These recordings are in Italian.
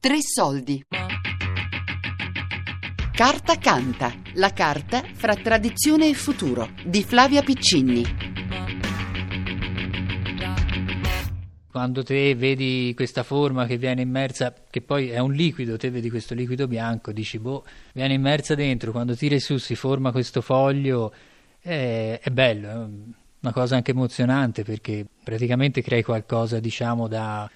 Tre soldi. Carta canta, la carta fra tradizione e futuro di Flavia Piccini. Quando te vedi questa forma che viene immersa, che poi è un liquido, te vedi questo liquido bianco, dici boh, viene immersa dentro, quando tiri su si forma questo foglio, è, è bello, è una cosa anche emozionante perché praticamente crei qualcosa, diciamo, da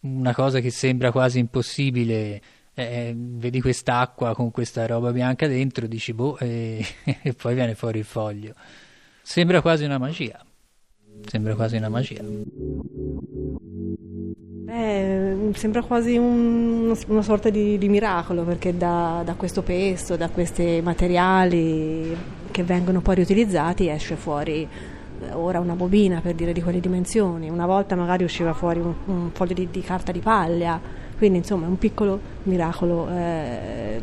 una cosa che sembra quasi impossibile eh, vedi quest'acqua con questa roba bianca dentro, dici boh, e, e, poi viene fuori il foglio. Sembra quasi una magia. Sembra quasi una magia. Beh, sembra quasi un, una sorta di, di miracolo perché da, da, questo pesto, da questi materiali che vengono poi riutilizzati esce fuori eh, ora una bobina per dire di quelle dimensioni, una volta magari usciva fuori un, un foglio di, di carta di paglia quindi insomma è un piccolo miracolo eh,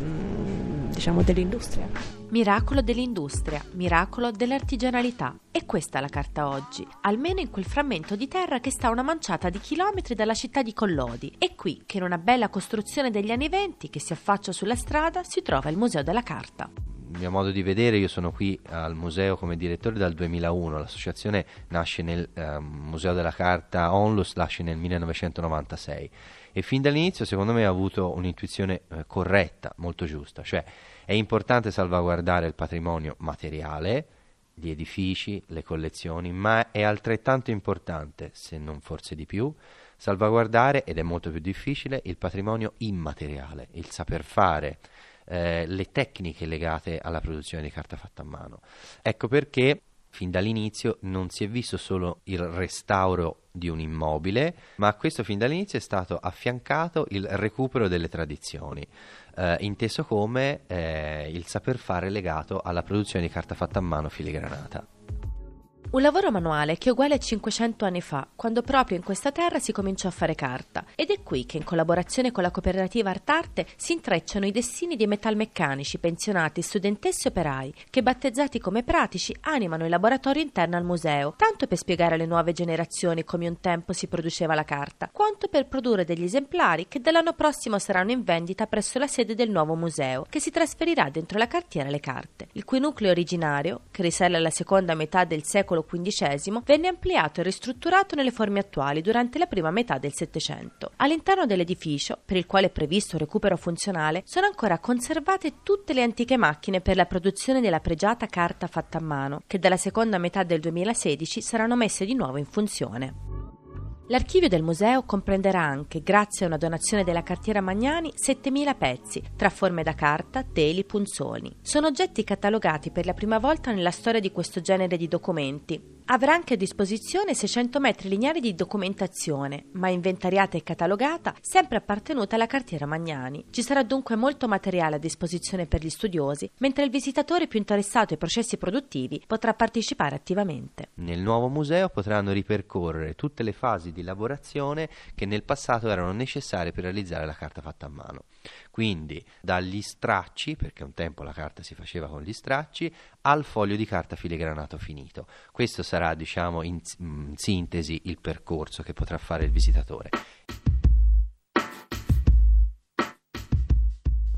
diciamo dell'industria. Miracolo dell'industria, miracolo dell'artigianalità. E questa è la carta oggi, almeno in quel frammento di terra che sta a una manciata di chilometri dalla città di Collodi. E qui, che in una bella costruzione degli anni venti che si affaccia sulla strada, si trova il Museo della Carta mio modo di vedere, io sono qui al museo come direttore dal 2001, l'associazione nasce nel eh, Museo della Carta Onlus, nasce nel 1996 e fin dall'inizio secondo me ha avuto un'intuizione eh, corretta, molto giusta, cioè è importante salvaguardare il patrimonio materiale, gli edifici, le collezioni, ma è altrettanto importante, se non forse di più, salvaguardare, ed è molto più difficile, il patrimonio immateriale, il saper fare, eh, le tecniche legate alla produzione di carta fatta a mano. Ecco perché fin dall'inizio non si è visto solo il restauro di un immobile, ma a questo fin dall'inizio è stato affiancato il recupero delle tradizioni, eh, inteso come eh, il saper fare legato alla produzione di carta fatta a mano filigranata. Un lavoro manuale che è uguale a 500 anni fa, quando proprio in questa terra si cominciò a fare carta. Ed è qui che in collaborazione con la cooperativa Artarte si intrecciano i destini dei metalmeccanici, pensionati, studentessi e operai, che battezzati come pratici animano il laboratorio interno al museo, tanto per spiegare alle nuove generazioni come un tempo si produceva la carta, quanto per produrre degli esemplari che dall'anno prossimo saranno in vendita presso la sede del nuovo museo, che si trasferirà dentro la cartiera Le Carte, il cui nucleo originario, che risale alla seconda metà del secolo XV venne ampliato e ristrutturato nelle forme attuali durante la prima metà del Settecento. All'interno dell'edificio, per il quale è previsto recupero funzionale, sono ancora conservate tutte le antiche macchine per la produzione della pregiata carta fatta a mano, che dalla seconda metà del 2016 saranno messe di nuovo in funzione. L'archivio del museo comprenderà anche, grazie a una donazione della cartiera Magnani, 7.000 pezzi, tra forme da carta, teli, punzoni. Sono oggetti catalogati per la prima volta nella storia di questo genere di documenti, Avrà anche a disposizione 600 metri lineari di documentazione, ma inventariata e catalogata, sempre appartenuta alla cartiera Magnani. Ci sarà dunque molto materiale a disposizione per gli studiosi, mentre il visitatore più interessato ai processi produttivi potrà partecipare attivamente. Nel nuovo museo potranno ripercorrere tutte le fasi di lavorazione che nel passato erano necessarie per realizzare la carta fatta a mano. Quindi dagli stracci, perché un tempo la carta si faceva con gli stracci, al foglio di carta filigranato finito. Questo sarà, diciamo, in, in sintesi il percorso che potrà fare il visitatore.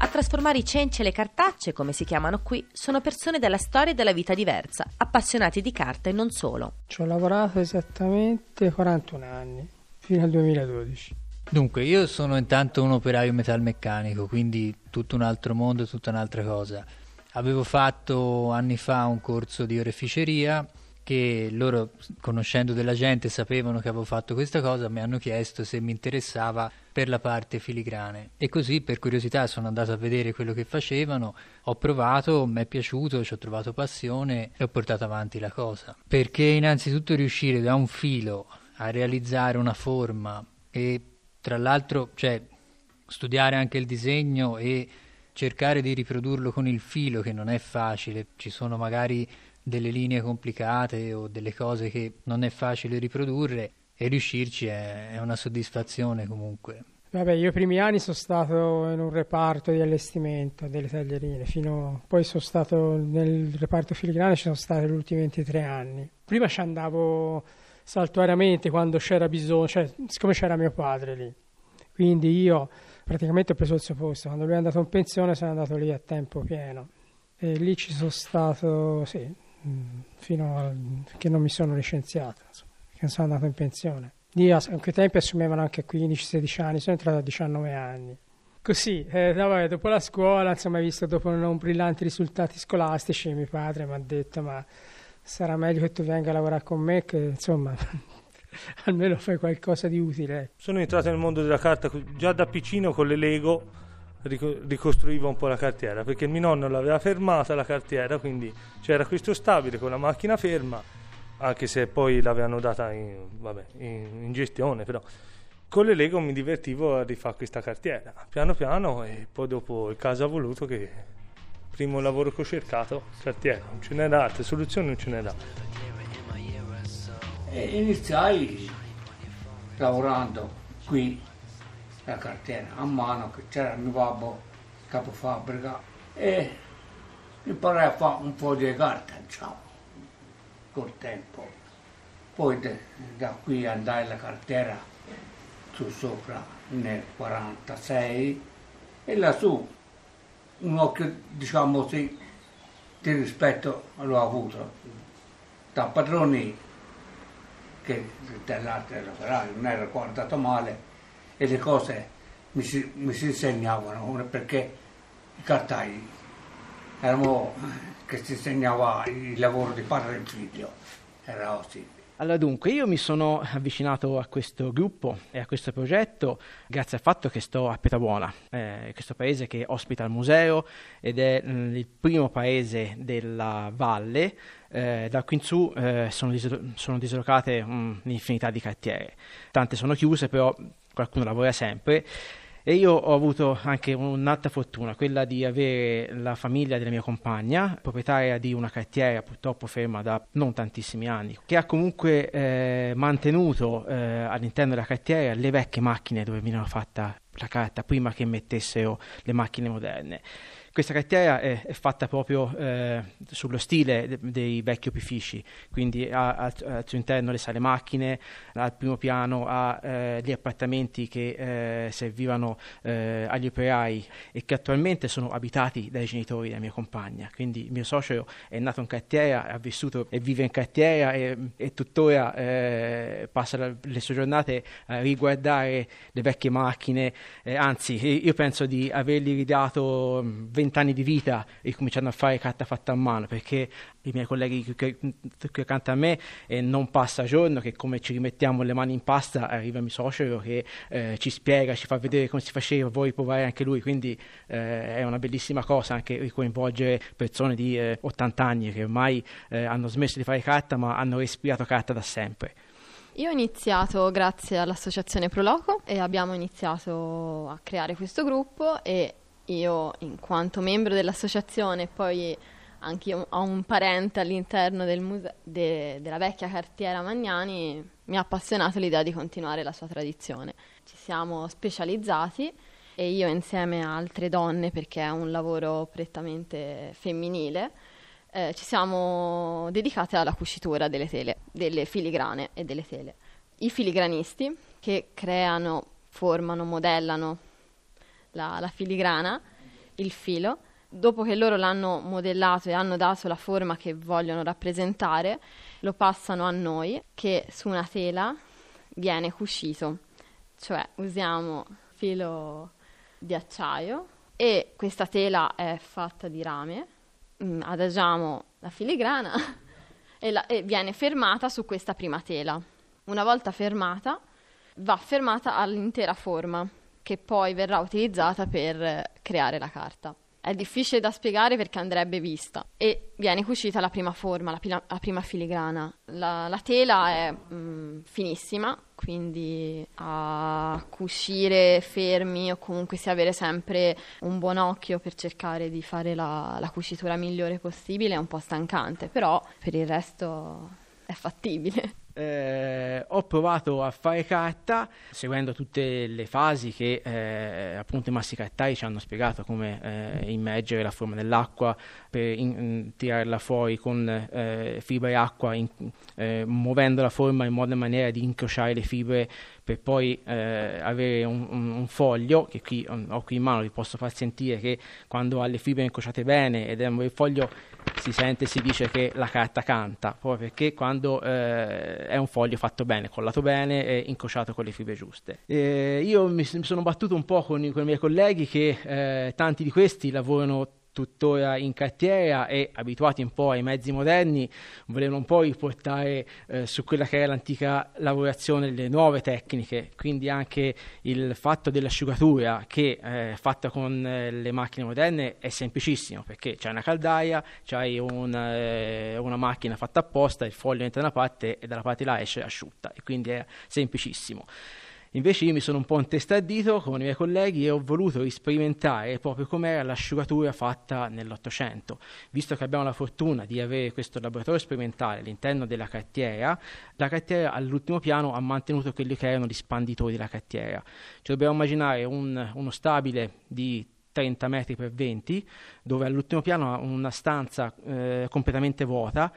A trasformare i cenci e le cartacce, come si chiamano qui, sono persone della storia e della vita diversa, appassionati di carta e non solo. Ci ho lavorato esattamente 41 anni, fino al 2012. Dunque, io sono intanto un operaio metalmeccanico, quindi tutto un altro mondo, tutta un'altra cosa. Avevo fatto anni fa un corso di oreficeria che loro, conoscendo della gente, sapevano che avevo fatto questa cosa, mi hanno chiesto se mi interessava per la parte filigrane. E così, per curiosità, sono andato a vedere quello che facevano, ho provato, mi è piaciuto, ci ho trovato passione e ho portato avanti la cosa. Perché innanzitutto riuscire da un filo a realizzare una forma e tra l'altro, cioè, studiare anche il disegno e cercare di riprodurlo con il filo, che non è facile, ci sono magari delle linee complicate o delle cose che non è facile riprodurre e riuscirci è, è una soddisfazione comunque. Vabbè, io i primi anni sono stato in un reparto di allestimento delle taglierine, fino, poi sono stato nel reparto filigrane, ci sono stati gli ultimi 23 anni. Prima ci andavo saltuariamente quando c'era bisogno, cioè siccome c'era mio padre lì. Quindi io praticamente ho preso il suo posto. Quando lui è andato in pensione sono andato lì a tempo pieno. E lì ci sono stato, sì, fino a che non mi sono licenziato, insomma, che sono andato in pensione. Lì a quei tempi assumevano anche 15-16 anni, sono entrato a 19 anni. Così, eh, vabbè, dopo la scuola, insomma, visto dopo non brillanti risultati scolastici, mio padre mi ha detto ma sarà meglio che tu venga a lavorare con me che insomma almeno fai qualcosa di utile. Sono entrato nel mondo della carta già da piccino con le Lego ricostruivo un po' la cartiera perché mio nonno l'aveva fermata la cartiera quindi c'era questo stabile con la macchina ferma anche se poi l'avevano data in, vabbè, in, in gestione però con le Lego mi divertivo a rifare questa cartiera. Piano piano e poi dopo il caso ha voluto che primo lavoro che ho cercato cartiera. Non ce n'era altre soluzioni non ce n'era e iniziai lavorando qui la cartiera a mano che c'era mio babbo capofabbrica e imparai a fare un po' di carta diciamo col tempo. Poi de, da qui andai alla cartiera su sopra nel 46 e lassù un occhio diciamo così di rispetto l'ho avuto. Da padroni che dell'arte dell'operaio non era guardato male e le cose mi si, mi si insegnavano perché i cartai eravamo che si insegnava il lavoro di padre e figlio, era così. Allora dunque, io mi sono avvicinato a questo gruppo e a questo progetto grazie al fatto che sto a Pietrabuona, eh, questo paese che ospita il museo ed è mh, mm, il primo paese della valle. Eh, da qui in su eh, sono, dis- sono, dislocate um, un'infinità di cartiere, tante sono chiuse però qualcuno lavora sempre e io ho avuto anche un'altra fortuna, quella di avere la famiglia della mia compagna, proprietaria di una cartiera purtroppo ferma da non tantissimi anni, che ha comunque eh, mantenuto eh, all'interno della cartiera le vecchie macchine dove veniva fatta la carta prima che mettessero le macchine moderne. Questa cartiera è, è fatta proprio eh, sullo stile de, dei vecchi opifici, quindi ha, ha, al suo interno le sale macchine, al primo piano ha eh, gli appartamenti che eh, servivano eh, agli operai e che attualmente sono abitati dai genitori della mia compagna. Quindi il mio socio è nato in cartiera, ha vissuto e vive in cartiera e, e tuttora eh, passa la, le sue giornate a riguardare le vecchie macchine, eh, anzi io penso di avergli ridato 20 vent'anni di vita e cominciando a fare carta fatta a mano perché i miei colleghi che accanto a me eh, non passa giorno che come ci rimettiamo le mani in pasta arriva mio socio che eh, ci spiega, ci fa vedere come si faceva, vuoi provare anche lui, quindi eh, è una bellissima cosa anche coinvolgere persone di 80 eh, anni che ormai eh, hanno smesso di fare carta ma hanno respirato carta da sempre. Io ho iniziato grazie all'associazione Proloco e abbiamo iniziato a creare questo gruppo e io in quanto membro dell'associazione poi anche io ho un parente all'interno del muse- de- della vecchia cartiera Magnani, mi ha appassionato l'idea di continuare la sua tradizione. Ci siamo specializzati e io insieme a altre donne, perché è un lavoro prettamente femminile, eh, ci siamo dedicate alla cucitura delle tele, delle filigrane e delle tele. I filigranisti che creano, formano, modellano la, la filigrana, il filo, dopo che loro l'hanno modellato e hanno dato la forma che vogliono rappresentare, lo passano a noi che su una tela viene cucito, cioè usiamo filo di acciaio e questa tela è fatta di rame, mm, adagiamo la filigrana e, la, e viene fermata su questa prima tela. Una volta fermata va fermata all'intera forma che poi verrà utilizzata per creare la carta. È difficile da spiegare perché andrebbe vista e viene cucita la prima forma, la, pila, la prima filigrana. La, la tela è mm, finissima, quindi a cucire fermi o comunque si avere sempre un buon occhio per cercare di fare la, la cucitura migliore possibile è un po' stancante, però per il resto è fattibile. Eh, ho provato a fare carta seguendo tutte le fasi che eh, appunto i massicartai ci hanno spiegato come eh, immergere la forma nell'acqua per in, in, tirarla fuori con eh, fibre acqua in, eh, muovendo la forma in modo e maniera di incrociare le fibre per poi eh, avere un, un, un, foglio che qui ho qui in mano vi posso far sentire che quando ha le fibre incrociate bene ed è un bel foglio si sente si dice che la carta canta proprio perché quando eh, è un foglio fatto bene collato bene e incrociato con le fibre giuste. E io mi, mi, sono battuto un po' con, con i miei colleghi che eh, tanti di questi lavorano tuttora in cartiera e abituati un po' ai mezzi moderni volevano un po' riportare eh, su quella che era l'antica lavorazione le nuove tecniche, quindi anche il fatto dell'asciugatura che eh, fatta con eh, le macchine moderne è semplicissimo perché c'è una caldaia, c'hai una, eh, una macchina fatta apposta, il foglio entra da una parte e dalla parte là esce asciutta e quindi è semplicissimo. Invece io mi sono un po' intestardito con i miei colleghi e ho voluto sperimentare proprio com'era l'asciugatura fatta nell'Ottocento. Visto che abbiamo la fortuna di avere questo laboratorio sperimentale all'interno della cartiera, la cartiera all'ultimo piano ha mantenuto quelli che erano gli spanditori della cartiera. Ci dobbiamo immaginare un, uno stabile di 30 metri per 20, dove all'ultimo piano ha una stanza eh, completamente vuota,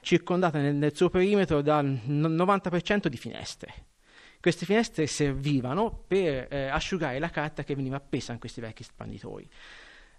circondata nel, nel suo perimetro dal 90% di finestre queste finestre servivano per eh, asciugare la carta che veniva appesa in questi vecchi spanditori.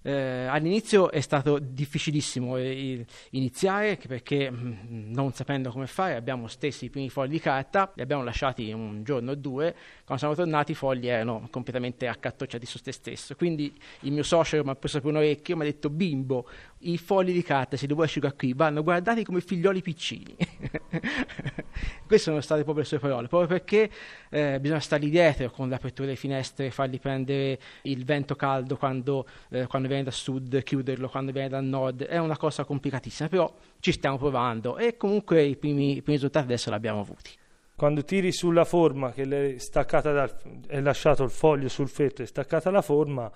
Eh, all'inizio è stato difficilissimo eh, iniziare perché mm, non sapendo come fare abbiamo stessi i primi fogli di carta, li abbiamo lasciati un giorno o due, quando siamo tornati i fogli erano completamente accartocciati su se stesso, quindi il mio socio mi ha preso per un orecchio e mi ha detto bimbo, i fogli di carta se li vuoi asciugare qui vanno guardati come figlioli piccini. Queste sono state proprio le sue parole, proprio perché eh, bisogna stargli dietro con l'apertura delle finestre, fargli prendere il vento caldo quando, eh, quando viene da sud, chiuderlo quando viene da nord, è una cosa complicatissima, però ci stiamo provando e comunque i primi, i primi risultati adesso li abbiamo avuti. Quando tiri sulla forma che è staccata dal, è lasciato il foglio sul fetto e staccata la forma,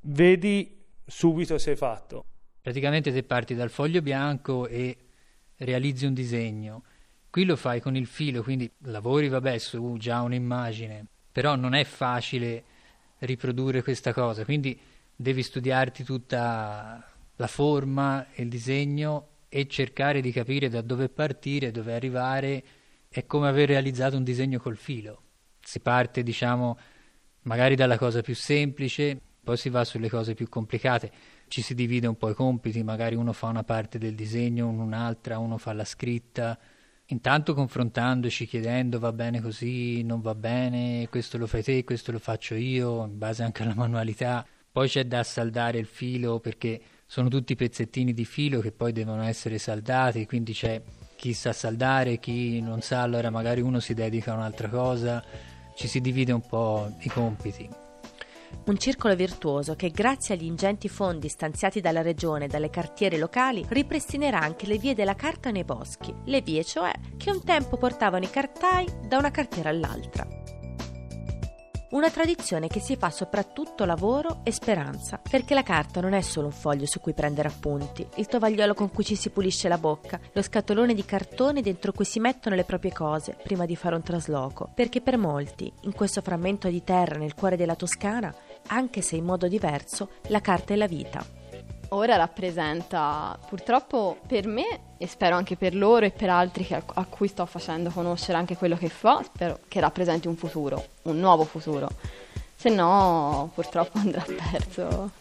vedi subito se è fatto. Praticamente se parti dal foglio bianco e realizzi un disegno, qui lo fai con il filo, quindi lavori vabbè su già un'immagine, però non è facile riprodurre questa cosa, quindi devi studiarti tutta la forma e il disegno e cercare di capire da dove partire, dove arrivare, è come aver realizzato un disegno col filo. Si parte, diciamo, magari dalla cosa più semplice, poi si va sulle cose più complicate, ci si divide un po' i compiti, magari uno fa una parte del disegno, uno un'altra, uno fa la scritta, intanto confrontandoci, chiedendo va bene così, non va bene, questo lo fai te, questo lo faccio io, in base anche alla manualità. Poi c'è da saldare il filo perché sono tutti pezzettini di filo che poi devono essere saldati, quindi c'è chi sa saldare, chi non sa, allora magari uno si dedica a un'altra cosa, ci si divide un po' i compiti. Un circolo virtuoso che grazie agli ingenti fondi stanziati dalla regione e dalle cartiere locali ripristinerà anche le vie della carta nei boschi, le vie cioè che un tempo portavano i cartai da una cartiera all'altra. Una tradizione che si fa soprattutto lavoro e speranza, perché la carta non è solo un foglio su cui prendere appunti, il tovagliolo con cui ci si pulisce la bocca, lo scatolone di cartone dentro cui si mettono le proprie cose prima di fare un trasloco, perché per molti, in questo frammento di terra nel cuore della Toscana, anche se in modo diverso, la carta è la vita. Ora rappresenta, purtroppo per me e spero anche per loro e per altri a, a cui sto facendo conoscere anche quello che fa, spero che rappresenti un futuro, un nuovo futuro. Se no, purtroppo andrà perso.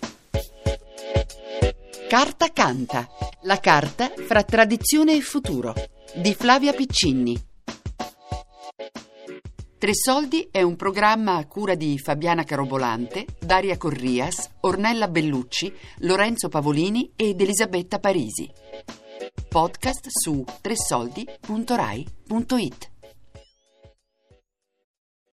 Carta canta, la carta fra tradizione e futuro, di Flavia Piccinni. Tre Soldi è un programma a cura di Fabiana Carobolante, Daria Corrias, Ornella Bellucci, Lorenzo Pavolini ed Elisabetta Parisi. Podcast su tresoldi.rai.it